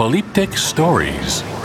Polyptych Stories.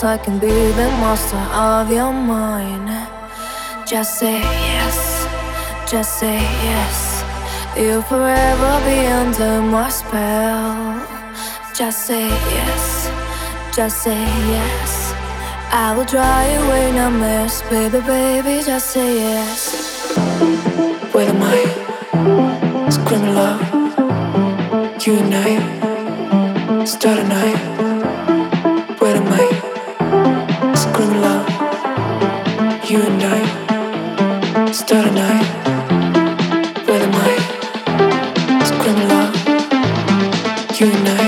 Diamonds. I can be the master of your mind. Just say yes, just say yes. You'll forever be under my spell. Just say yes, just say yes. I will dry away numbness, baby, baby, just say yes. Where am I? Screaming love. You and I start a night. You and I.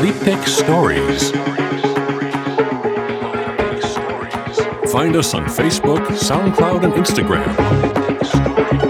Polyptych Stories. Find us on Facebook, SoundCloud, and Instagram.